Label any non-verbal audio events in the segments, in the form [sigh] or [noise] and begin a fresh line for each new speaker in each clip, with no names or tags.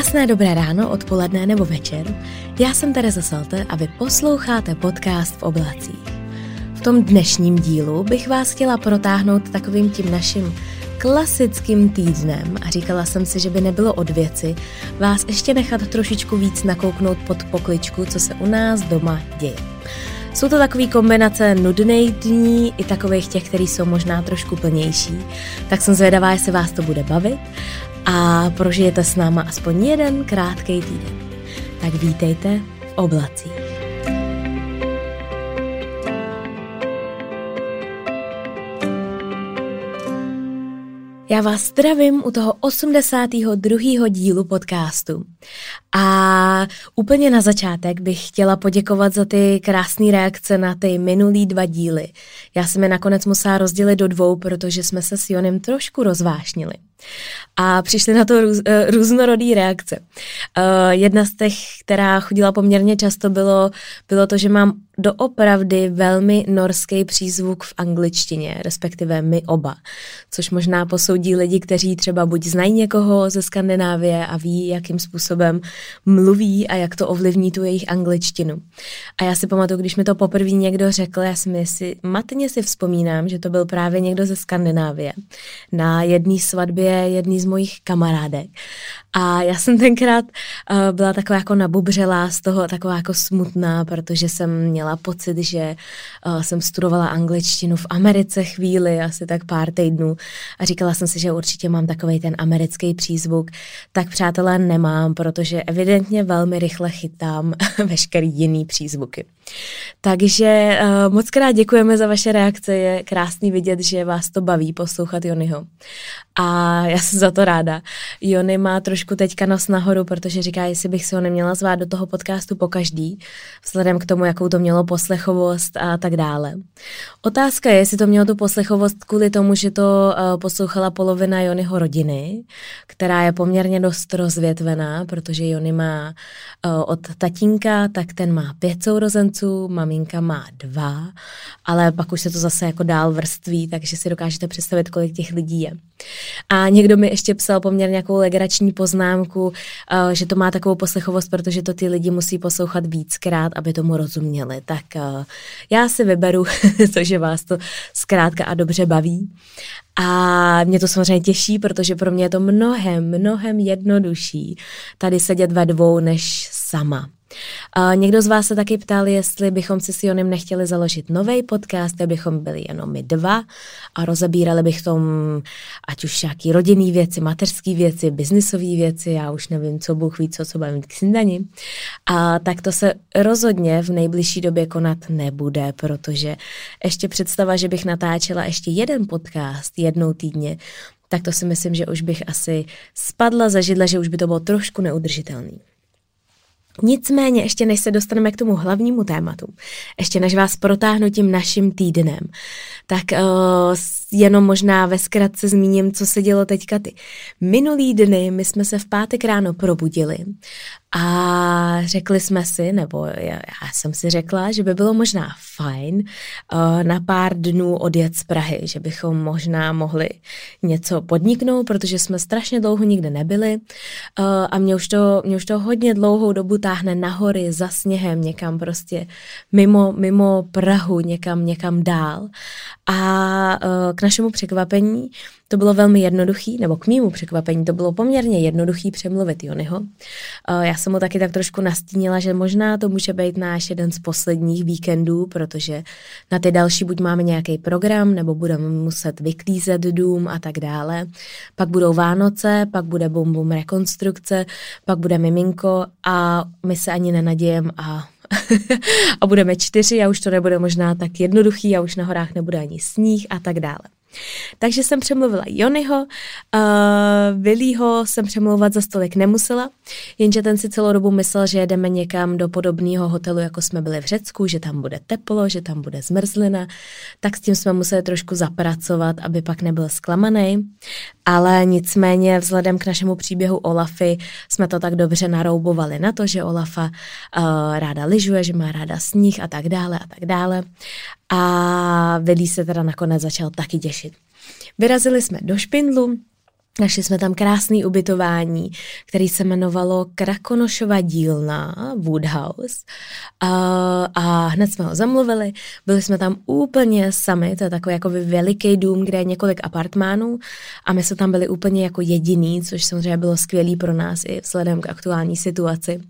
Krásné dobré ráno, odpoledne nebo večer. Já jsem Tereza Salte a vy posloucháte podcast v oblacích. V tom dnešním dílu bych vás chtěla protáhnout takovým tím naším klasickým týdnem a říkala jsem si, že by nebylo od věci vás ještě nechat trošičku víc nakouknout pod pokličku, co se u nás doma děje. Jsou to takové kombinace nudných dní i takových těch, který jsou možná trošku plnější. Tak jsem zvědavá, jestli vás to bude bavit a prožijete s náma aspoň jeden krátký týden. Tak vítejte v oblacích. Já vás zdravím u toho 82. dílu podcastu. A úplně na začátek bych chtěla poděkovat za ty krásné reakce na ty minulý dva díly. Já jsem je nakonec musela rozdělit do dvou, protože jsme se s Jonem trošku rozvášnili. A přišly na to růz, uh, různorodý reakce. Uh, jedna z těch, která chodila poměrně často, bylo, bylo to, že mám doopravdy velmi norský přízvuk v angličtině, respektive my oba. Což možná posoudí lidi, kteří třeba buď znají někoho ze Skandinávie a ví, jakým způsobem mluví a jak to ovlivní tu jejich angličtinu. A já si pamatuju, když mi to poprvé někdo řekl, já si, si matně si vzpomínám, že to byl právě někdo ze Skandinávie na jedné svatbě jedný z mojich kamarádek. A já jsem tenkrát uh, byla taková jako nabubřelá z toho, taková jako smutná, protože jsem měla pocit, že uh, jsem studovala angličtinu v Americe chvíli, asi tak pár týdnů a říkala jsem si, že určitě mám takový ten americký přízvuk. Tak přátelé nemám, protože evidentně velmi rychle chytám [laughs] veškerý jiný přízvuky. Takže uh, moc krát děkujeme za vaše reakce, je krásný vidět, že vás to baví poslouchat Jonyho. A já jsem za to ráda. Jony má trošku teďka nos nahoru, protože říká, jestli bych si ho neměla zvát do toho podcastu po každý, vzhledem k tomu, jakou to mělo poslechovost a tak dále. Otázka je, jestli to mělo tu poslechovost kvůli tomu, že to uh, poslouchala polovina Jonyho rodiny, která je poměrně dost rozvětvená, protože Jony má uh, od tatínka, tak ten má pět sourozenců, maminka má dva, ale pak už se to zase jako dál vrství, takže si dokážete představit, kolik těch lidí je. A někdo mi ještě psal poměrně nějakou legrační poznámku, uh, že to má takovou poslechovost, protože to ty lidi musí poslouchat víckrát, aby tomu rozuměli. Tak uh, já si vyberu [laughs] to, že vás to zkrátka a dobře baví. A mě to samozřejmě těší, protože pro mě je to mnohem, mnohem jednodušší tady sedět ve dvou než sama. Uh, někdo z vás se taky ptal, jestli bychom si s Jonem nechtěli založit nový podcast, kde bychom byli jenom my dva a rozebírali bychom ať už nějaký rodinný věci, mateřské věci, biznisové věci, já už nevím, co Bůh ví, co, co bude mít k snídani. A tak to se rozhodně v nejbližší době konat nebude, protože ještě představa, že bych natáčela ještě jeden podcast jednou týdně, tak to si myslím, že už bych asi spadla za židle, že už by to bylo trošku neudržitelný. Nicméně, ještě než se dostaneme k tomu hlavnímu tématu, ještě než vás protáhnu tím naším týdnem, tak uh, jenom možná ve zkratce zmíním, co se dělo teďka ty. Minulý dny my jsme se v pátek ráno probudili a řekli jsme si, nebo já, jsem si řekla, že by bylo možná fajn uh, na pár dnů odjet z Prahy, že bychom možná mohli něco podniknout, protože jsme strašně dlouho nikde nebyli uh, a mě už, to, mě už to hodně dlouhou dobu táhne nahory za sněhem, někam prostě mimo, mimo Prahu, někam, někam dál. A uh, k našemu překvapení to bylo velmi jednoduchý, nebo k mýmu překvapení, to bylo poměrně jednoduchý přemluvit Jonyho. Já jsem mu taky tak trošku nastínila, že možná to může být náš jeden z posledních víkendů, protože na ty další buď máme nějaký program, nebo budeme muset vyklízet dům a tak dále. Pak budou Vánoce, pak bude bum bum rekonstrukce, pak bude miminko a my se ani nenadějem a [laughs] a budeme čtyři a už to nebude možná tak jednoduchý a už na horách nebude ani sníh a tak dále. Takže jsem přemluvila Jonyho, uh, Vilího jsem přemlouvat za stolik nemusela, jenže ten si celou dobu myslel, že jedeme někam do podobného hotelu, jako jsme byli v Řecku, že tam bude teplo, že tam bude zmrzlina, tak s tím jsme museli trošku zapracovat, aby pak nebyl zklamaný. Ale nicméně vzhledem k našemu příběhu Olafy jsme to tak dobře naroubovali na to, že Olafa uh, ráda lyžuje, že má ráda sníh a tak dále a tak dále. A Vilí se teda nakonec začal taky těšit. Vyrazili jsme do Špindlu, Našli jsme tam krásný ubytování, který se jmenovalo Krakonošova dílna, Woodhouse. A, a hned jsme ho zamluvili. Byli jsme tam úplně sami, to je takový jako veliký dům, kde je několik apartmánů a my jsme tam byli úplně jako jediný, což samozřejmě bylo skvělý pro nás i vzhledem k aktuální situaci.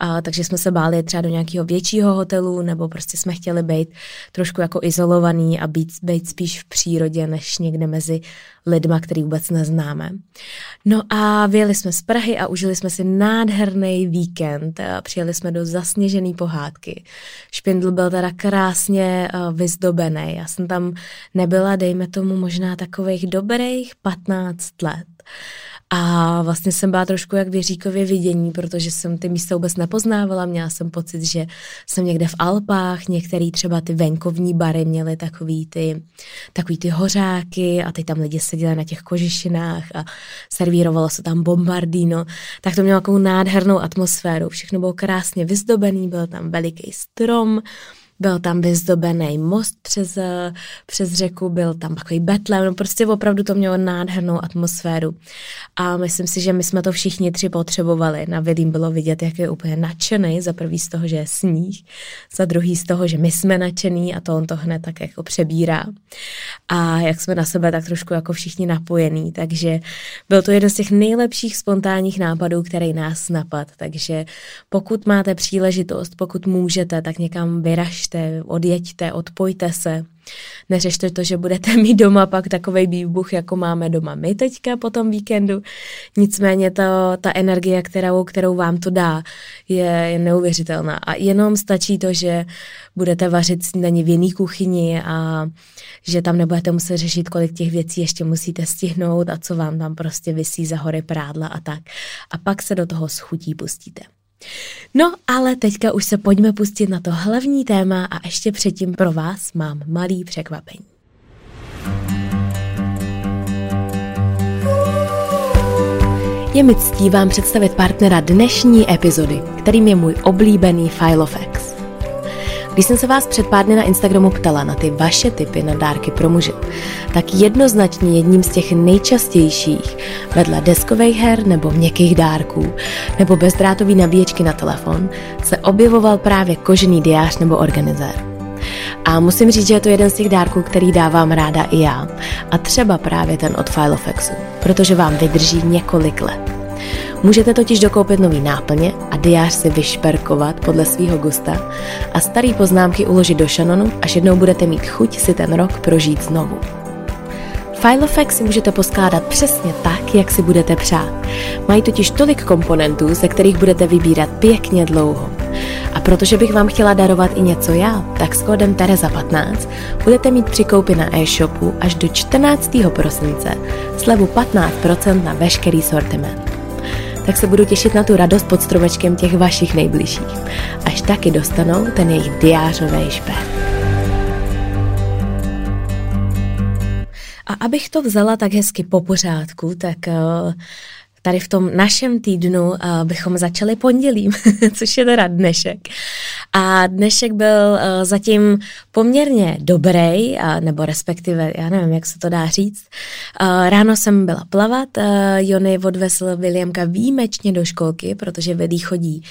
A, takže jsme se báli třeba do nějakého většího hotelu nebo prostě jsme chtěli být trošku jako izolovaný a být, být spíš v přírodě, než někde mezi lidma, který vůbec neznáme. No a vyjeli jsme z Prahy a užili jsme si nádherný víkend. Přijeli jsme do zasněžené pohádky. Špindl byl teda krásně eh, vyzdobený. Já jsem tam nebyla, dejme tomu, možná takových dobrých 15 let. A vlastně jsem byla trošku jak věříkově vidění, protože jsem ty místa vůbec nepoznávala. Měla jsem pocit, že jsem někde v Alpách, některý třeba ty venkovní bary měly takový ty, takový ty hořáky a teď tam lidi seděli na těch kožišinách a servírovalo se tam bombardino. Tak to mělo takovou nádhernou atmosféru. Všechno bylo krásně vyzdobený, byl tam veliký strom, byl tam vyzdobený most přes, přes řeku, byl tam takový betlem, no prostě opravdu to mělo nádhernou atmosféru. A myslím si, že my jsme to všichni tři potřebovali. Na Vilím bylo vidět, jak je úplně nadšený, za prvý z toho, že je sníh, za druhý z toho, že my jsme nadšený a to on to hned tak jako přebírá. A jak jsme na sebe tak trošku jako všichni napojení, takže byl to jeden z těch nejlepších spontánních nápadů, který nás napad. Takže pokud máte příležitost, pokud můžete, tak někam vyražte běžte, odjeďte, odpojte se. Neřešte to, že budete [laughs] mít doma pak takový výbuch, jako máme doma my teďka po tom víkendu. Nicméně to, ta energie, kterou, kterou vám to dá, je, je neuvěřitelná. A jenom stačí to, že budete vařit snídaní v jiný kuchyni a že tam nebudete muset řešit, kolik těch věcí ještě musíte stihnout a co vám tam prostě vysí za hory prádla a tak. A pak se do toho schutí pustíte. No, ale teďka už se pojďme pustit na to hlavní téma a ještě předtím pro vás mám malý překvapení. Je mi ctí vám představit partnera dnešní epizody, kterým je můj oblíbený Filofax. Když jsem se vás před pár dny na Instagramu ptala na ty vaše typy na dárky pro muže, tak jednoznačně jedním z těch nejčastějších vedle deskových her nebo měkkých dárků nebo bezdrátový nabíječky na telefon se objevoval právě kožený diář nebo organizér. A musím říct, že je to jeden z těch dárků, který dávám ráda i já. A třeba právě ten od Filofaxu, protože vám vydrží několik let. Můžete totiž dokoupit nový náplně a diář si vyšperkovat podle svého gusta a starý poznámky uložit do šanonu, až jednou budete mít chuť si ten rok prožít znovu. Filofax si můžete poskládat přesně tak, jak si budete přát. Mají totiž tolik komponentů, ze kterých budete vybírat pěkně dlouho. A protože bych vám chtěla darovat i něco já, tak s kódem Tereza15 budete mít při koupi na e-shopu až do 14. prosince slevu 15% na veškerý sortiment tak se budu těšit na tu radost pod stromečkem těch vašich nejbližších, až taky dostanou ten jejich diářový špér. A abych to vzala tak hezky po pořádku, tak uh, tady v tom našem týdnu uh, bychom začali pondělím, [laughs] což je teda dnešek. A dnešek byl uh, zatím poměrně dobrý, uh, nebo respektive, já nevím, jak se to dá říct. Uh, ráno jsem byla plavat, uh, Jony odvezl Williamka výjimečně do školky, protože Vili chodí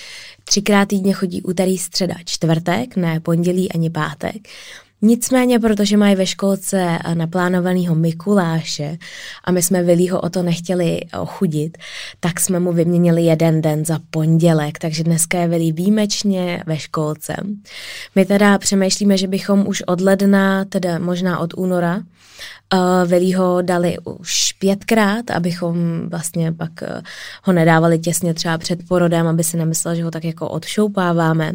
třikrát týdně chodí úterý, středa, čtvrtek, ne pondělí ani pátek. Nicméně, protože mají ve školce naplánovaného Mikuláše a my jsme Vilího o to nechtěli ochudit, tak jsme mu vyměnili jeden den za pondělek, takže dneska je Vilí výjimečně ve školce. My teda přemýšlíme, že bychom už od ledna, teda možná od února, Uh, Velí ho dali už pětkrát, abychom vlastně pak ho nedávali těsně třeba před porodem, aby si nemyslel, že ho tak jako odšoupáváme.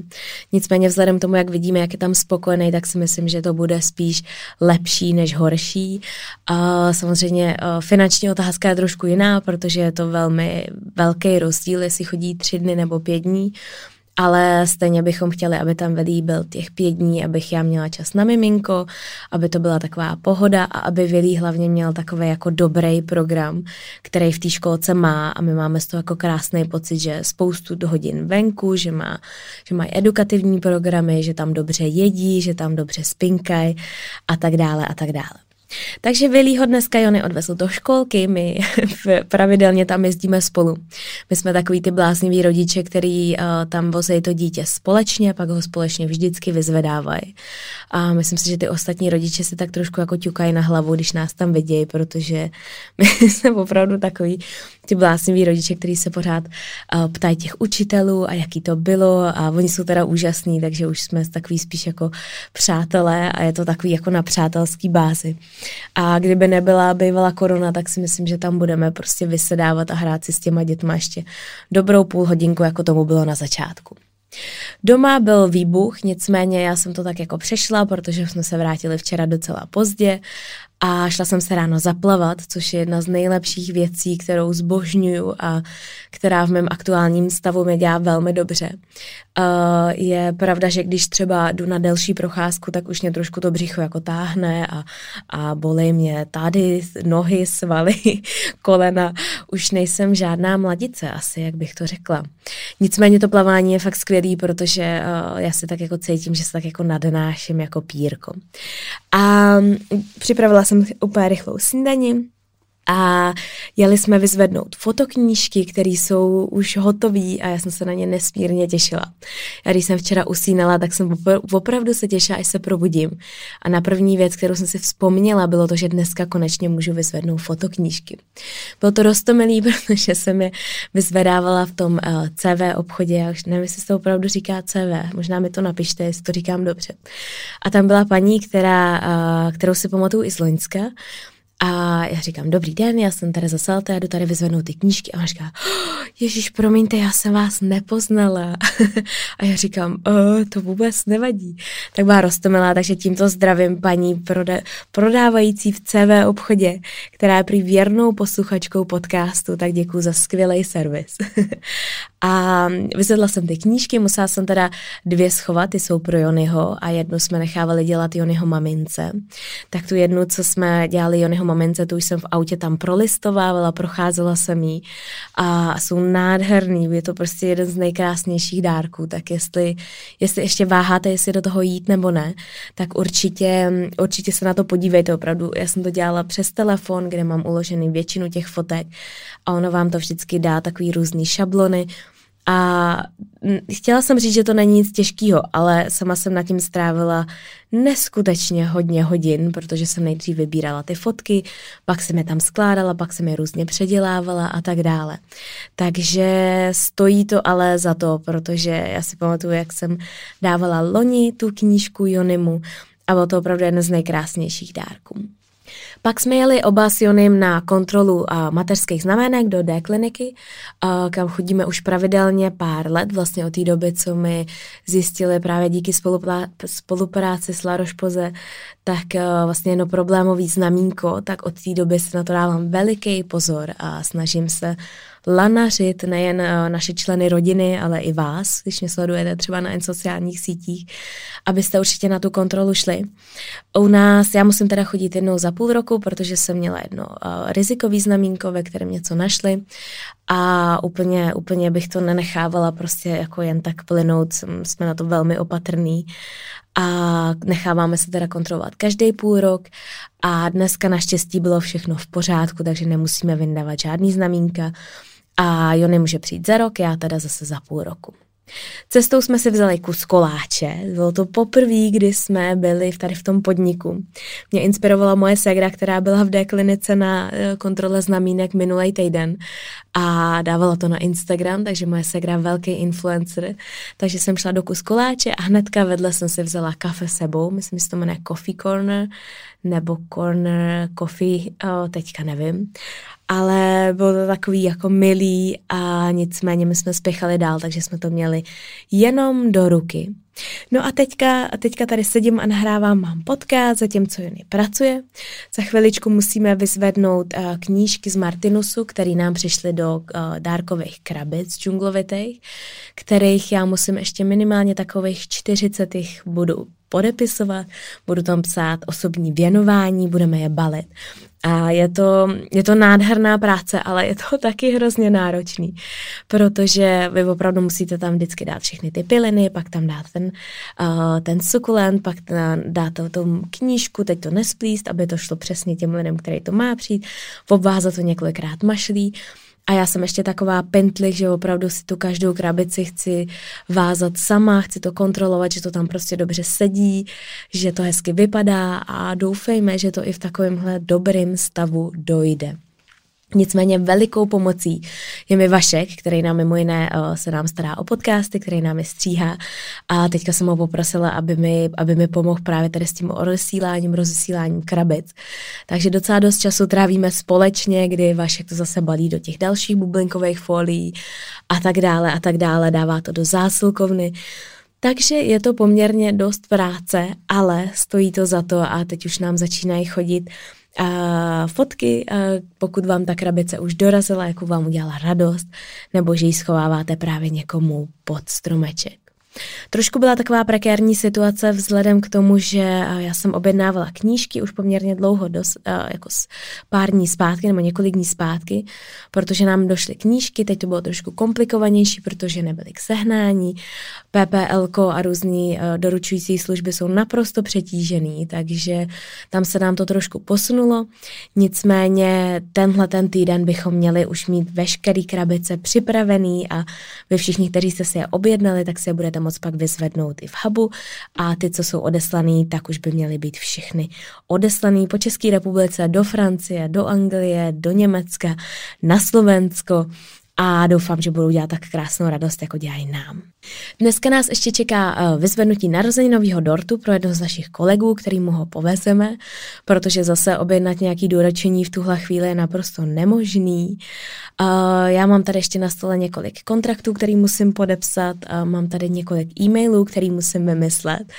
Nicméně vzhledem tomu, jak vidíme, jak je tam spokojený, tak si myslím, že to bude spíš lepší než horší. Uh, samozřejmě uh, finanční otázka je trošku jiná, protože je to velmi velký rozdíl, jestli chodí tři dny nebo pět dní. Ale stejně bychom chtěli, aby tam Velí byl těch pět dní, abych já měla čas na miminko, aby to byla taková pohoda a aby Velí hlavně měl takový jako dobrý program, který v té školce má a my máme z toho jako krásný pocit, že spoustu hodin venku, že, má, že mají edukativní programy, že tam dobře jedí, že tam dobře spinkají a tak dále a tak dále. Takže Vilího dneska Jony odvezl do školky, my [laughs] pravidelně tam jezdíme spolu. My jsme takový ty blázniví rodiče, který uh, tam vozejí to dítě společně, pak ho společně vždycky vyzvedávají. A myslím si, že ty ostatní rodiče si tak trošku jako ťukají na hlavu, když nás tam vidějí, protože [laughs] my jsme opravdu takový ty blázniví rodiče, kteří se pořád uh, ptají těch učitelů a jaký to bylo a oni jsou teda úžasní, takže už jsme takový spíš jako přátelé a je to takový jako na přátelský bázi. A kdyby nebyla bývala korona, tak si myslím, že tam budeme prostě vysedávat a hrát si s těma dětma ještě dobrou půl hodinku, jako tomu bylo na začátku. Doma byl výbuch, nicméně já jsem to tak jako přešla, protože jsme se vrátili včera docela pozdě a šla jsem se ráno zaplavat, což je jedna z nejlepších věcí, kterou zbožňuju a která v mém aktuálním stavu mi dělá velmi dobře. Uh, je pravda, že když třeba jdu na delší procházku, tak už mě trošku to břicho jako táhne a, a bolej mě tady nohy, svaly, [laughs] kolena. Už nejsem žádná mladice asi, jak bych to řekla. Nicméně to plavání je fakt skvělý, protože uh, já si tak jako cítím, že se tak jako nadnáším jako pírko. A připravila jsem úplně rychlou snídani, a jeli jsme vyzvednout fotoknížky, které jsou už hotové a já jsem se na ně nesmírně těšila. Já když jsem včera usínala, tak jsem opravdu se těšila, až se probudím. A na první věc, kterou jsem si vzpomněla, bylo to, že dneska konečně můžu vyzvednout fotoknížky. Bylo to rostomilý, [laughs] protože jsem je vyzvedávala v tom eh, CV obchodě, já už nevím, jestli se to opravdu říká CV, možná mi to napište, jestli to říkám dobře. A tam byla paní, která, uh, kterou si pamatuju i z Loňska, a já říkám, dobrý den, já jsem Tereza Salte, já jdu tady vyzvednout ty knížky. A ona říká, oh, Ježíš, promiňte, já jsem vás nepoznala. [laughs] a já říkám, oh, to vůbec nevadí. Tak byla roztomilá, takže tímto zdravím paní proda- prodávající v CV obchodě, která je prý věrnou posluchačkou podcastu, tak děkuji za skvělý servis. [laughs] a vyzvedla jsem ty knížky, musela jsem teda dvě schovat, ty jsou pro Jonyho a jednu jsme nechávali dělat Jonyho mamince. Tak tu jednu, co jsme dělali Jonyho momente, tu jsem v autě tam prolistovávala, procházela jsem jí a jsou nádherný, je to prostě jeden z nejkrásnějších dárků, tak jestli, jestli ještě váháte, jestli do toho jít nebo ne, tak určitě, určitě se na to podívejte opravdu. Já jsem to dělala přes telefon, kde mám uložený většinu těch fotek a ono vám to vždycky dá takový různý šablony, a chtěla jsem říct, že to není nic těžkého, ale sama jsem nad tím strávila neskutečně hodně hodin, protože jsem nejdřív vybírala ty fotky, pak jsem je tam skládala, pak jsem je různě předělávala a tak dále. Takže stojí to ale za to, protože já si pamatuju, jak jsem dávala loni tu knížku Jonimu a bylo to opravdu jeden z nejkrásnějších dárků. Pak jsme jeli oba s Jonem na kontrolu uh, mateřských znamenek do D-kliniky, uh, kam chodíme už pravidelně pár let, vlastně od té doby, co my zjistili právě díky spolupráci s Larošpoze, tak uh, vlastně jedno problémový znamínko, tak od té doby se na to dávám veliký pozor a snažím se lanařit nejen uh, naše členy rodiny, ale i vás, když mě sledujete třeba na sociálních sítích, abyste určitě na tu kontrolu šli. U nás, já musím teda chodit jednou za půl roku, protože jsem měla jedno uh, rizikový znamínko, ve kterém něco našli a úplně, úplně bych to nenechávala prostě jako jen tak plynout, jsme na to velmi opatrní a necháváme se teda kontrolovat každý půl rok a dneska naštěstí bylo všechno v pořádku, takže nemusíme vyndávat žádný znamínka a Jony může přijít za rok, já teda zase za půl roku. Cestou jsme si vzali kus koláče. Bylo to poprvé, kdy jsme byli tady v tom podniku. Mě inspirovala moje segra, která byla v D-klinice na eh, kontrole znamínek minulý týden a dávala to na Instagram, takže moje segra velký influencer. Takže jsem šla do kus koláče a hnedka vedle jsem si vzala kafe sebou. Myslím, že se to jmenuje Coffee Corner nebo Corner Coffee, oh, teďka nevím ale bylo to takový jako milý a nicméně my jsme spěchali dál, takže jsme to měli jenom do ruky. No a teďka, teďka tady sedím a nahrávám, mám podcast, zatímco Jony pracuje. Za chviličku musíme vyzvednout uh, knížky z Martinusu, které nám přišly do uh, dárkových krabic džunglovitých, kterých já musím ještě minimálně takových 40 budu podepisovat, budu tam psát osobní věnování, budeme je balit. A je to, je to nádherná práce, ale je to [laughs] taky hrozně náročný, protože vy opravdu musíte tam vždycky dát všechny ty piliny, pak tam dát ten, uh, ten sukulent, pak dát tu knížku, teď to nesplíst, aby to šlo přesně těm lidem, který to má přijít, obvázat to několikrát mašlí, a já jsem ještě taková pentlik, že opravdu si tu každou krabici chci vázat sama, chci to kontrolovat, že to tam prostě dobře sedí, že to hezky vypadá a doufejme, že to i v takovémhle dobrým stavu dojde. Nicméně velikou pomocí je mi Vašek, který nám mimo jiné uh, se nám stará o podcasty, který nám je stříhá a teďka jsem ho poprosila, aby mi, aby mi pomohl právě tady s tím rozesíláním, rozesíláním krabic. Takže docela dost času trávíme společně, kdy Vašek to zase balí do těch dalších bublinkových folií a tak dále a tak dále, dává to do zásilkovny. Takže je to poměrně dost práce, ale stojí to za to a teď už nám začínají chodit a fotky, a pokud vám ta krabice už dorazila, jako vám udělala radost, nebo že ji schováváte právě někomu pod stromeček. Trošku byla taková prekérní situace vzhledem k tomu, že já jsem objednávala knížky už poměrně dlouho, dos, jako pár dní zpátky nebo několik dní zpátky, protože nám došly knížky, teď to bylo trošku komplikovanější, protože nebyly k sehnání, PPL a různý doručující služby jsou naprosto přetížený, takže tam se nám to trošku posunulo. Nicméně tenhle ten týden bychom měli už mít veškerý krabice připravený a vy všichni, kteří jste si je objednali, tak si je budete moc pak vyzvednout i v hubu a ty, co jsou odeslaný, tak už by měly být všechny odeslaný po České republice do Francie, do Anglie, do Německa, na Slovensko a doufám, že budou dělat tak krásnou radost, jako dělají nám. Dneska nás ještě čeká eh, vyzvednutí nového dortu pro jednoho z našich kolegů, kterým ho povezeme, protože zase objednat nějaký doračení v tuhle chvíli je naprosto nemožný. Eh, já mám tady ještě na stole několik kontraktů, který musím podepsat, mám tady několik e-mailů, který musím vymyslet.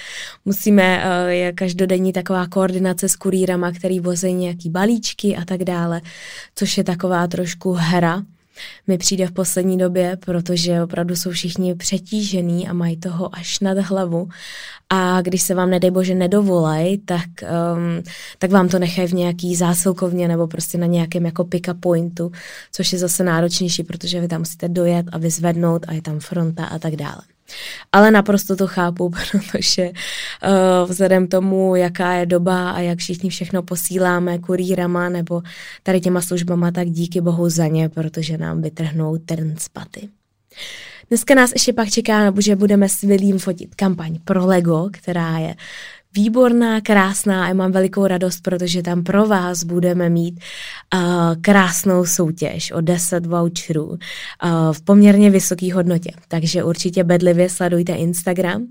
Musíme, eh, je každodenní taková koordinace s kurýrama, který vozejí nějaký balíčky a tak dále, což je taková trošku hra, mi přijde v poslední době, protože opravdu jsou všichni přetížený a mají toho až nad hlavu. A když se vám, nedej bože, nedovolej, tak, um, tak vám to nechají v nějaký zásilkovně nebo prostě na nějakém jako pick-up pointu, což je zase náročnější, protože vy tam musíte dojet a vyzvednout a je tam fronta a tak dále. Ale naprosto to chápu, [laughs] protože uh, vzhledem tomu, jaká je doba a jak všichni všechno posíláme kurýrama nebo tady těma službama, tak díky bohu za ně, protože nám vytrhnou trn z paty. Dneska nás ještě pak čeká, že budeme s Vilím fotit kampaň pro Lego, která je výborná, krásná a mám velikou radost, protože tam pro vás budeme mít uh, krásnou soutěž o 10 voucherů uh, v poměrně vysoké hodnotě. Takže určitě bedlivě sledujte Instagram.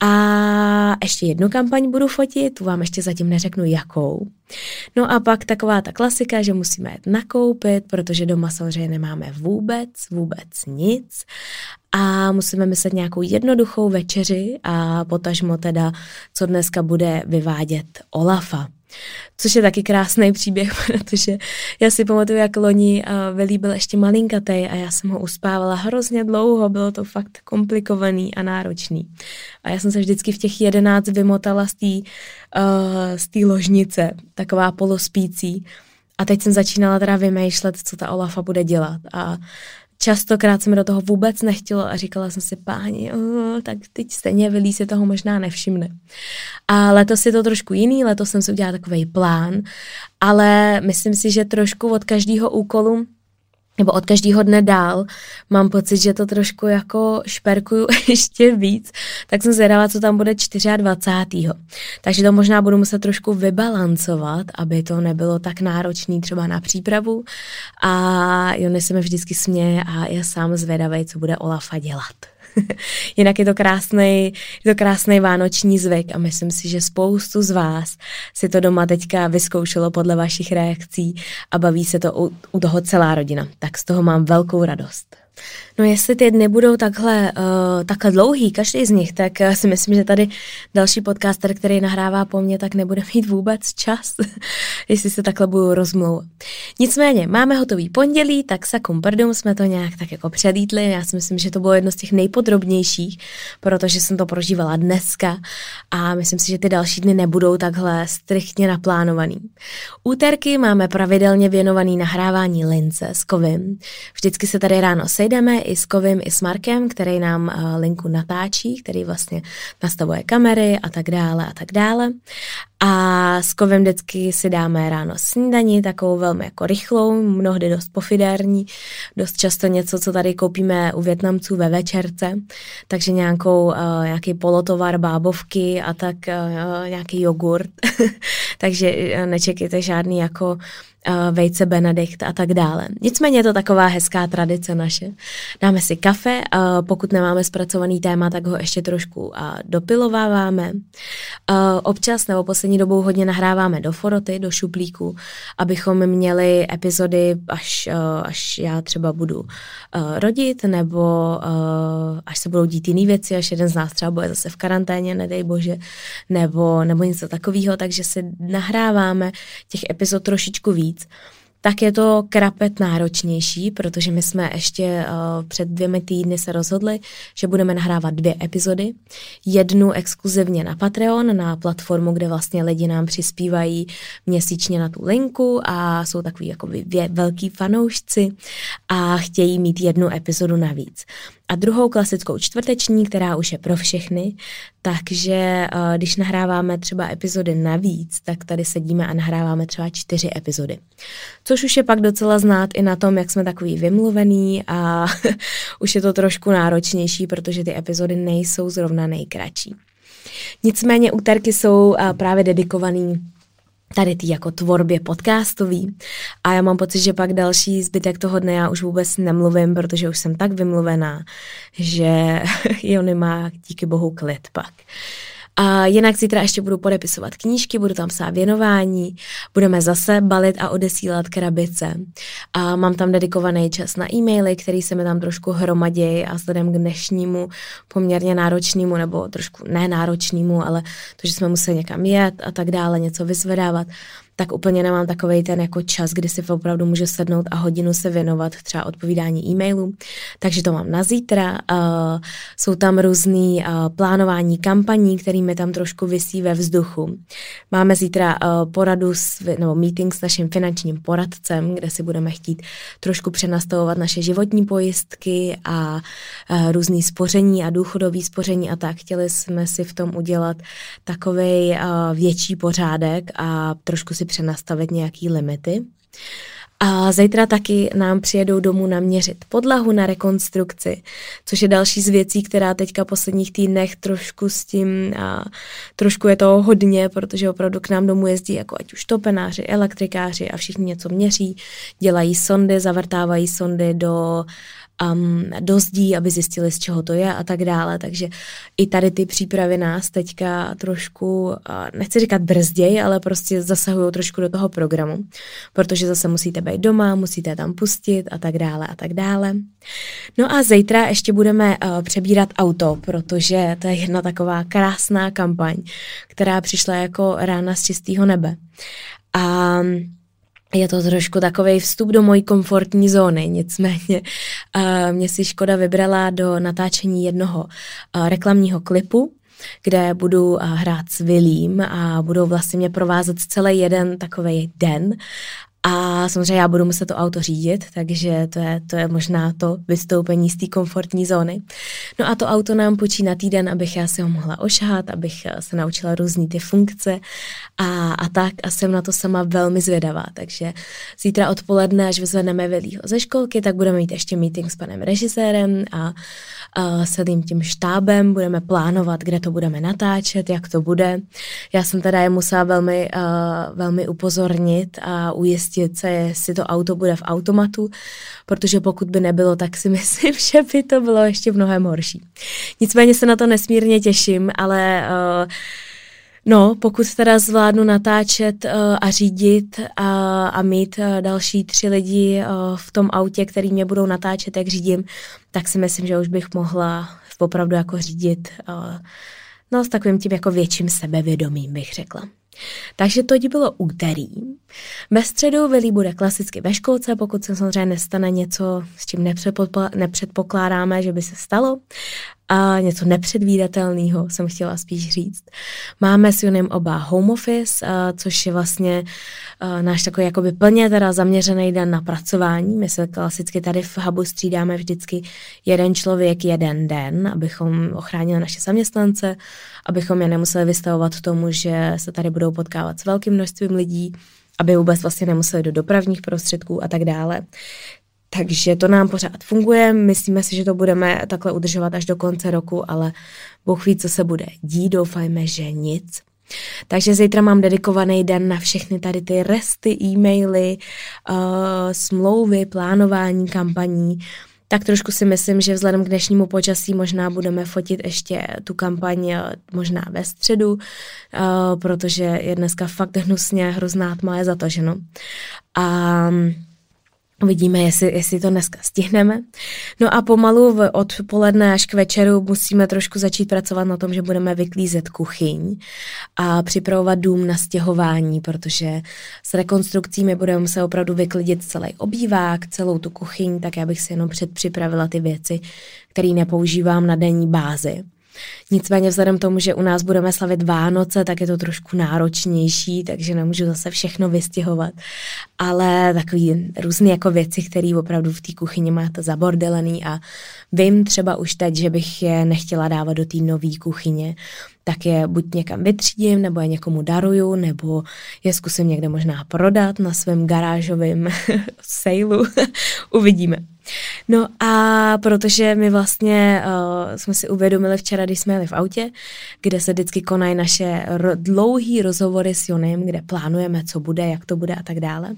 A ještě jednu kampaň budu fotit, tu vám ještě zatím neřeknu jakou. No a pak taková ta klasika, že musíme jít nakoupit, protože doma samozřejmě nemáme vůbec, vůbec nic a musíme myslet nějakou jednoduchou večeři a potažmo teda, co dneska bude vyvádět Olafa. Což je taky krásný příběh, [laughs] protože já si pamatuju, jak loni Velí byl ještě malinkatý a já jsem ho uspávala hrozně dlouho, bylo to fakt komplikovaný a náročný. A já jsem se vždycky v těch jedenáct vymotala z té uh, ložnice, taková polospící. A teď jsem začínala teda vymýšlet, co ta Olafa bude dělat. A Častokrát se mi do toho vůbec nechtělo a říkala jsem si, páni, uh, tak teď stejně Vilí si toho možná nevšimne. A letos je to trošku jiný, letos jsem si udělala takový plán, ale myslím si, že trošku od každého úkolu nebo od každého dne dál, mám pocit, že to trošku jako šperkuju [laughs] ještě víc, tak jsem zvědala, co tam bude 24. Takže to možná budu muset trošku vybalancovat, aby to nebylo tak náročný třeba na přípravu a Jony se mi vždycky směje a je sám zvědavý, co bude Olafa dělat. [laughs] Jinak je to krásný, je to krásný vánoční zvyk a myslím si, že spoustu z vás si to doma teďka vyzkoušelo podle vašich reakcí a baví se to u, u toho celá rodina. Tak z toho mám velkou radost. No jestli ty dny budou takhle, uh, takhle dlouhý, každý z nich, tak uh, si myslím, že tady další podcaster, který nahrává po mně, tak nebude mít vůbec čas, [laughs] jestli se takhle budu rozmlouvat. Nicméně, máme hotový pondělí, tak sa pardon, jsme to nějak tak jako předítli. Já si myslím, že to bylo jedno z těch nejpodrobnějších, protože jsem to prožívala dneska a myslím si, že ty další dny nebudou takhle striktně naplánovaný. Úterky máme pravidelně věnovaný nahrávání lince s kovím. Vždycky se tady ráno sejdeme i s Kovim, i s Markem, který nám uh, linku natáčí, který vlastně nastavuje kamery a tak dále a tak dále. A s Kovem vždycky si dáme ráno snídani, takovou velmi jako rychlou, mnohdy dost pofidérní, dost často něco, co tady koupíme u Větnamců ve večerce, takže nějakou, uh, nějaký polotovar bábovky a tak uh, nějaký jogurt, [laughs] takže nečekejte žádný jako vejce Benedikt a tak dále. Nicméně je to taková hezká tradice naše. Dáme si kafe, pokud nemáme zpracovaný téma, tak ho ještě trošku dopilováváme. Občas nebo poslední dobou hodně nahráváme do foroty, do šuplíku, abychom měli epizody, až, až já třeba budu rodit, nebo až se budou dít jiné věci, až jeden z nás třeba bude zase v karanténě, nedej bože, nebo, nebo něco takového, takže si nahráváme těch epizod trošičku víc víc, tak je to krapet náročnější, protože my jsme ještě uh, před dvěmi týdny se rozhodli, že budeme nahrávat dvě epizody. Jednu exkluzivně na Patreon, na platformu, kde vlastně lidi nám přispívají měsíčně na tu linku a jsou takový jako velký fanoušci a chtějí mít jednu epizodu navíc a druhou klasickou čtvrteční, která už je pro všechny, takže uh, když nahráváme třeba epizody navíc, tak tady sedíme a nahráváme třeba čtyři epizody. Což už je pak docela znát i na tom, jak jsme takový vymluvený a [laughs] už je to trošku náročnější, protože ty epizody nejsou zrovna nejkratší. Nicméně úterky jsou uh, právě dedikovaný tady ty jako tvorbě podcastový. A já mám pocit, že pak další zbytek toho dne já už vůbec nemluvím, protože už jsem tak vymluvená, že [laughs] Jony má díky bohu klid pak. A jinak zítra ještě budu podepisovat knížky, budu tam psát věnování, budeme zase balit a odesílat krabice. A mám tam dedikovaný čas na e-maily, který se mi tam trošku hromadějí a vzhledem k dnešnímu poměrně náročnému, nebo trošku ne náročnému, ale to, že jsme museli někam jet a tak dále, něco vyzvedávat, tak úplně nemám takový ten jako čas, kdy si opravdu můžu sednout a hodinu se věnovat třeba odpovídání e-mailů. Takže to mám na zítra. Uh, jsou tam různý uh, plánování kampaní, který mi tam trošku vysí ve vzduchu. Máme zítra uh, poradu s, nebo meeting s naším finančním poradcem, kde si budeme chtít trošku přenastavovat naše životní pojistky a uh, různý spoření a důchodový spoření a tak. Chtěli jsme si v tom udělat takový uh, větší pořádek a trošku si přenastavit nějaký limity. A zítra taky nám přijedou domů naměřit podlahu na rekonstrukci, což je další z věcí, která teďka posledních týdnech trošku s tím, a trošku je to hodně, protože opravdu k nám domů jezdí jako ať už topenáři, elektrikáři a všichni něco měří, dělají sondy, zavrtávají sondy do um, dozdí, aby zjistili, z čeho to je a tak dále. Takže i tady ty přípravy nás teďka trošku, uh, nechci říkat brzději, ale prostě zasahují trošku do toho programu, protože zase musíte být doma, musíte tam pustit a tak dále a tak dále. No a zítra ještě budeme uh, přebírat auto, protože to je jedna taková krásná kampaň, která přišla jako rána z čistého nebe. A je to trošku takový vstup do mojí komfortní zóny, nicméně uh, [laughs] mě si Škoda vybrala do natáčení jednoho uh, reklamního klipu, kde budu uh, hrát s Vilím a budou vlastně mě provázet celý jeden takový den a samozřejmě já budu muset to auto řídit, takže to je, to je možná to vystoupení z té komfortní zóny. No a to auto nám počí na týden, abych já si ho mohla ošahat, abych eh, se naučila různý ty funkce a, a tak a jsem na to sama velmi zvědavá. Takže zítra odpoledne, až vyzvedneme Vilího ze školky, tak budeme mít ještě meeting s panem režisérem a, a celým tím štábem, budeme plánovat, kde to budeme natáčet, jak to bude. Já jsem teda je musela velmi, uh, velmi upozornit a ujistit, ujistit se, jestli to auto bude v automatu, protože pokud by nebylo, tak si [laughs] myslím, že by to bylo ještě mnohem horší. Nicméně se na to nesmírně těším, ale uh, No, pokud teda zvládnu natáčet uh, a řídit a, a mít uh, další tři lidi uh, v tom autě, který mě budou natáčet, jak řídím, tak si myslím, že už bych mohla opravdu jako řídit uh, no, s takovým tím jako větším sebevědomím, bych řekla. Takže to bylo úterý. Ve středu Vili bude klasicky ve školce, pokud se samozřejmě nestane něco, s čím nepředpokládáme, že by se stalo a něco nepředvídatelného, jsem chtěla spíš říct. Máme s Junem oba home office, což je vlastně náš takový jakoby plně teda zaměřený den na pracování. My se klasicky tady v hubu střídáme vždycky jeden člověk, jeden den, abychom ochránili naše zaměstnance, abychom je nemuseli vystavovat tomu, že se tady budou potkávat s velkým množstvím lidí, aby vůbec vlastně nemuseli do dopravních prostředků a tak dále. Takže to nám pořád funguje, myslíme si, že to budeme takhle udržovat až do konce roku, ale Bůh ví, co se bude dít, doufajme, že nic. Takže zítra mám dedikovaný den na všechny tady ty resty, e-maily, uh, smlouvy, plánování kampaní. Tak trošku si myslím, že vzhledem k dnešnímu počasí možná budeme fotit ještě tu kampaň uh, možná ve středu, uh, protože je dneska fakt hnusně, hrozná tma je zataženo. A um, Uvidíme, jestli, jestli to dneska stihneme. No a pomalu v, od poledne až k večeru musíme trošku začít pracovat na tom, že budeme vyklízet kuchyň a připravovat dům na stěhování, protože s rekonstrukcí my budeme muset opravdu vyklidit celý obývák, celou tu kuchyň, tak já bych si jenom předpřipravila ty věci, které nepoužívám na denní bázi. Nicméně vzhledem tomu, že u nás budeme slavit Vánoce, tak je to trošku náročnější, takže nemůžu zase všechno vystěhovat. Ale takový různé jako věci, které opravdu v té kuchyni máte zabordelený a vím třeba už teď, že bych je nechtěla dávat do té nové kuchyně, tak je buď někam vytřídím, nebo je někomu daruju, nebo je zkusím někde možná prodat na svém garážovém [laughs] sailu. [laughs] Uvidíme. No a protože my vlastně uh, jsme si uvědomili včera, když jsme jeli v autě, kde se vždycky konají naše ro- dlouhý rozhovory s Jonem, kde plánujeme, co bude, jak to bude a tak dále.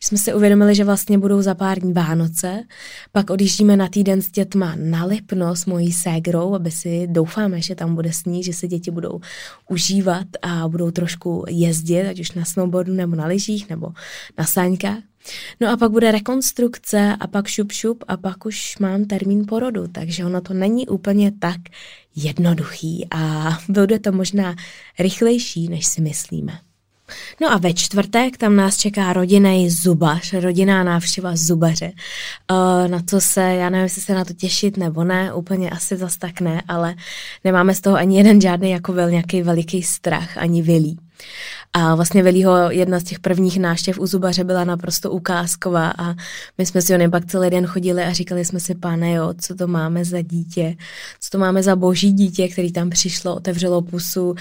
Jsme si uvědomili, že vlastně budou za pár dní Vánoce, pak odjíždíme na týden s dětma na Lipno s mojí ségrou, aby si doufáme, že tam bude sníh, že si děti budou užívat a budou trošku jezdit, ať už na snowboardu nebo na lyžích nebo na sáňkách. No a pak bude rekonstrukce a pak šup šup a pak už mám termín porodu, takže ono to není úplně tak jednoduchý a bude to možná rychlejší, než si myslíme. No a ve čtvrtek tam nás čeká rodinný zubař, rodinná návštěva zubaře. Uh, na to se, já nevím, jestli se na to těšit nebo ne, úplně asi zas tak ne, ale nemáme z toho ani jeden žádný jako vel, nějaký veliký strach, ani vilí. A vlastně Velího jedna z těch prvních náštěv u zubaře byla naprosto ukázková a my jsme si o něm pak celý den chodili a říkali jsme si, pane jo, co to máme za dítě, co to máme za boží dítě, který tam přišlo, otevřelo pusu,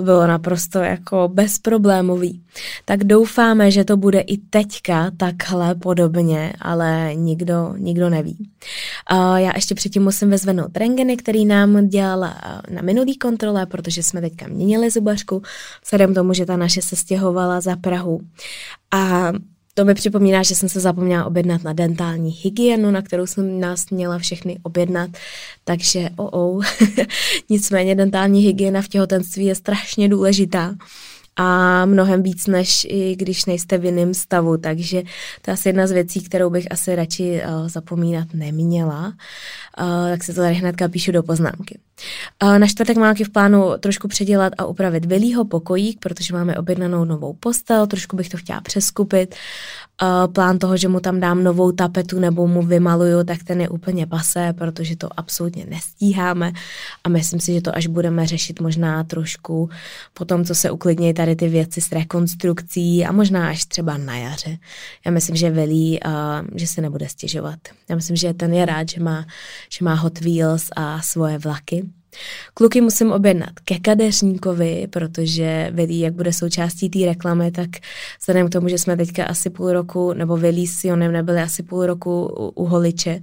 bylo naprosto jako bezproblémový. Tak doufáme, že to bude i teďka takhle podobně, ale nikdo, nikdo neví. Já ještě předtím musím vezvenout rengeny, který nám dělala na minulý kontrole, protože jsme teďka měnili zubařku, vzhledem tomu, že ta naše se stěhovala za Prahu. A to mi připomíná, že jsem se zapomněla objednat na dentální hygienu, na kterou jsem nás měla všechny objednat, takže oh, oh. [laughs] Nicméně dentální hygiena v těhotenství je strašně důležitá a mnohem víc, než i když nejste v jiném stavu, takže to je asi jedna z věcí, kterou bych asi radši uh, zapomínat neměla, uh, tak se to tady hnedka píšu do poznámky. Na čtvrtek mám v plánu trošku předělat a upravit Vilího pokojík, protože máme objednanou novou postel, trošku bych to chtěla přeskupit plán toho, že mu tam dám novou tapetu nebo mu vymaluju, tak ten je úplně pasé, protože to absolutně nestíháme a myslím si, že to až budeme řešit možná trošku po tom, co se uklidní tady ty věci s rekonstrukcí a možná až třeba na jaře. Já myslím, že velí, že se nebude stěžovat. Já myslím, že ten je rád, že má, že má Hot Wheels a svoje vlaky. Kluky musím objednat ke kadeřníkovi, protože Vilí, jak bude součástí té reklamy, tak vzhledem k tomu, že jsme teďka asi půl roku, nebo Vilí s Jonem nebyli asi půl roku u, u holiče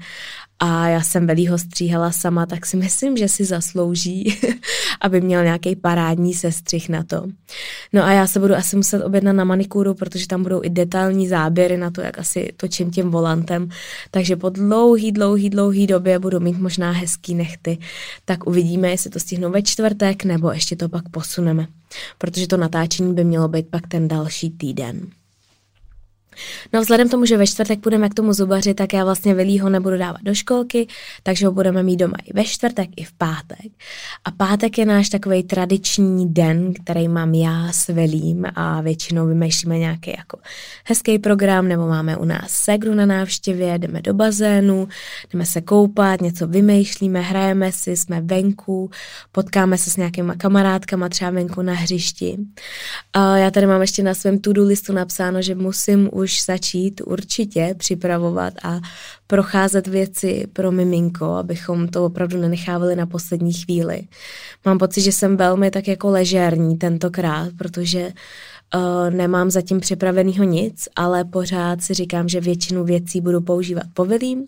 a já jsem velího stříhala sama, tak si myslím, že si zaslouží, [laughs] aby měl nějaký parádní sestřih na to. No a já se budu asi muset objednat na manikúru, protože tam budou i detailní záběry na to, jak asi točím tím volantem. Takže po dlouhý, dlouhý, dlouhý době budu mít možná hezký nechty. Tak uvidíme, jestli to stihnu ve čtvrtek, nebo ještě to pak posuneme. Protože to natáčení by mělo být pak ten další týden. No vzhledem tomu, že ve čtvrtek půjdeme k tomu zubaři, tak já vlastně Vilího nebudu dávat do školky, takže ho budeme mít doma i ve čtvrtek, i v pátek. A pátek je náš takový tradiční den, který mám já s Velím a většinou vymýšlíme nějaký jako hezký program, nebo máme u nás segru na návštěvě, jdeme do bazénu, jdeme se koupat, něco vymýšlíme, hrajeme si, jsme venku, potkáme se s nějakýma kamarádkama třeba venku na hřišti. A já tady mám ještě na svém to-do listu napsáno, že musím už už začít určitě připravovat a procházet věci pro miminko, abychom to opravdu nenechávali na poslední chvíli. Mám pocit, že jsem velmi tak jako ležérní tentokrát, protože Uh, nemám zatím připraveného nic, ale pořád si říkám, že většinu věcí budu používat povelím,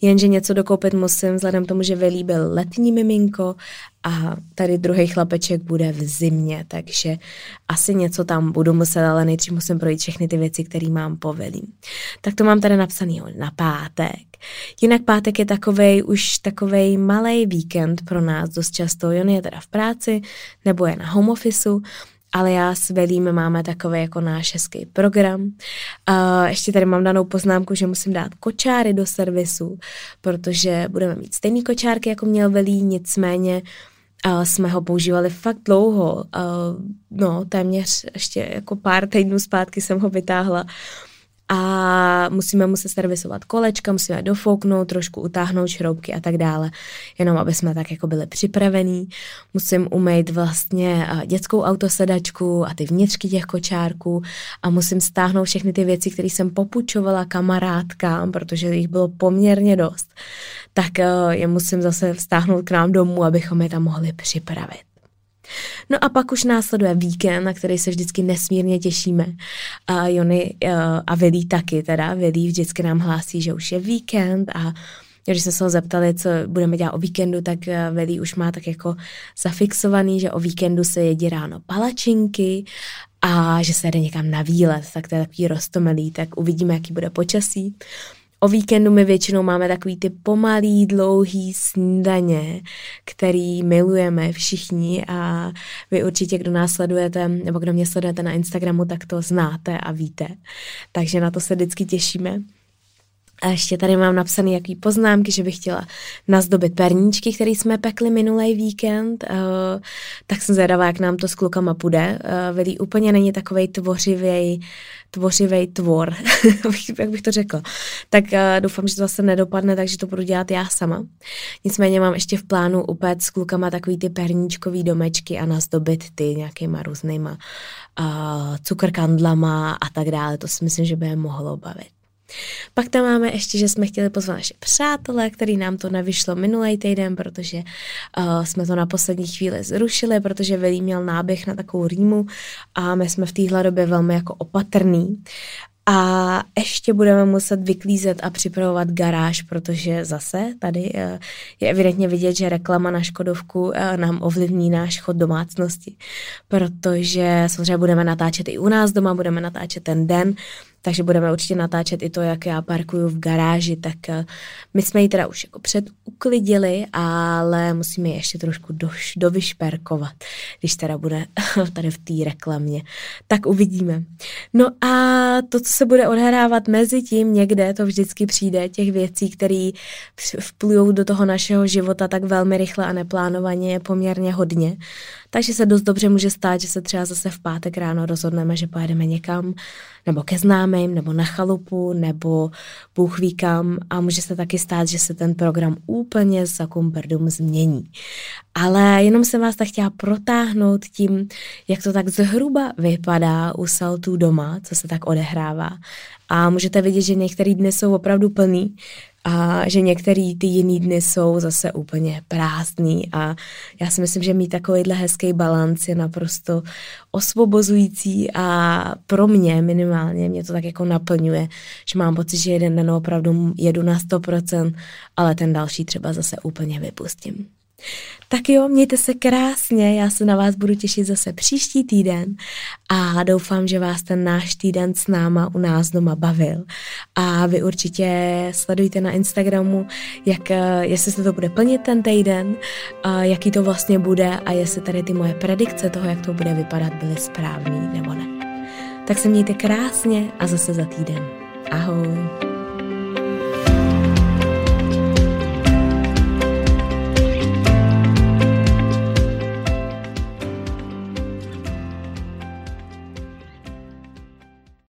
jenže něco dokoupit musím vzhledem tomu, že velí byl letní miminko a tady druhý chlapeček bude v zimě, takže asi něco tam budu muset, ale nejdřív musím projít všechny ty věci, které mám povelím. Tak to mám tady napsaný na pátek. Jinak pátek je takovej už takovej malý víkend pro nás dost často. Jon je teda v práci nebo je na home officeu, ale já s Velím máme takový jako náš hezký program. Uh, ještě tady mám danou poznámku, že musím dát kočáry do servisu, protože budeme mít stejný kočárky, jako měl Velí, nicméně uh, jsme ho používali fakt dlouho. Uh, no, téměř ještě jako pár týdnů zpátky jsem ho vytáhla a musíme mu se servisovat kolečka, musíme dofouknout, trošku utáhnout šroubky a tak dále, jenom aby jsme tak jako byli připravení. Musím umýt vlastně dětskou autosedačku a ty vnitřky těch kočárků a musím stáhnout všechny ty věci, které jsem popučovala kamarádkám, protože jich bylo poměrně dost. Tak je musím zase vstáhnout k nám domů, abychom je tam mohli připravit. No a pak už následuje víkend, na který se vždycky nesmírně těšíme. A Jony uh, a Vilí taky teda. Vilí vždycky nám hlásí, že už je víkend a když jsme se ho zeptali, co budeme dělat o víkendu, tak uh, Velí už má tak jako zafixovaný, že o víkendu se jedí ráno palačinky a že se jde někam na výlet, tak to je takový rostomelý, tak uvidíme, jaký bude počasí. O víkendu my většinou máme takový ty pomalý, dlouhý snídaně, který milujeme všichni a vy určitě, kdo nás sledujete, nebo kdo mě sledujete na Instagramu, tak to znáte a víte. Takže na to se vždycky těšíme. A ještě tady mám napsané jaký poznámky, že bych chtěla nazdobit perníčky, které jsme pekli minulý víkend, uh, tak jsem zvědavá, jak nám to s klukama půjde. Uh, Velí úplně není takovej tvořivý tvořivý tvor, [laughs] jak bych to řekla. Tak uh, doufám, že to zase nedopadne, takže to budu dělat já sama. Nicméně mám ještě v plánu upéct s klukama takový ty perníčkový domečky a nazdobit ty nějakýma různýma uh, cukrkandlama a tak dále. To si myslím, že by je mohlo bavit. Pak tam máme ještě, že jsme chtěli pozvat naše přátelé, který nám to nevyšlo minulý týden, protože uh, jsme to na poslední chvíli zrušili, protože Velí měl náběh na takovou rýmu a my jsme v téhle době velmi jako opatrný. A ještě budeme muset vyklízet a připravovat garáž, protože zase tady eh, je evidentně vidět, že reklama na Škodovku eh, nám ovlivní náš chod domácnosti, protože samozřejmě budeme natáčet i u nás doma, budeme natáčet ten den, takže budeme určitě natáčet i to, jak já parkuju v garáži, tak eh, my jsme ji teda už jako před uklidili, ale musíme ji ještě trošku do, dovyšperkovat, když teda bude [laughs] tady v té reklamě. Tak uvidíme. No a to, co se bude odhrávat mezi tím někde, to vždycky přijde, těch věcí, které vplují do toho našeho života tak velmi rychle a neplánovaně je poměrně hodně. Takže se dost dobře může stát, že se třeba zase v pátek ráno rozhodneme, že pojedeme někam, nebo ke známým, nebo na chalupu, nebo Bůh ví kam a může se taky stát, že se ten program úplně za kumperdum změní. Ale jenom jsem vás tak chtěla protáhnout tím, jak to tak zhruba vypadá u saltů doma, co se tak odehrává. A můžete vidět, že některé dny jsou opravdu plný. A že některý ty jiný dny jsou zase úplně prázdný a já si myslím, že mít takovýhle hezký balans je naprosto osvobozující a pro mě minimálně mě to tak jako naplňuje, že mám pocit, že jeden den opravdu jedu na 100%, ale ten další třeba zase úplně vypustím. Tak jo, mějte se krásně, já se na vás budu těšit zase příští týden a doufám, že vás ten náš týden s náma u nás doma bavil. A vy určitě sledujte na Instagramu, jak, jestli se to bude plnit ten týden, jaký to vlastně bude a jestli tady ty moje predikce toho, jak to bude vypadat, byly správný nebo ne. Tak se mějte krásně a zase za týden. Ahoj.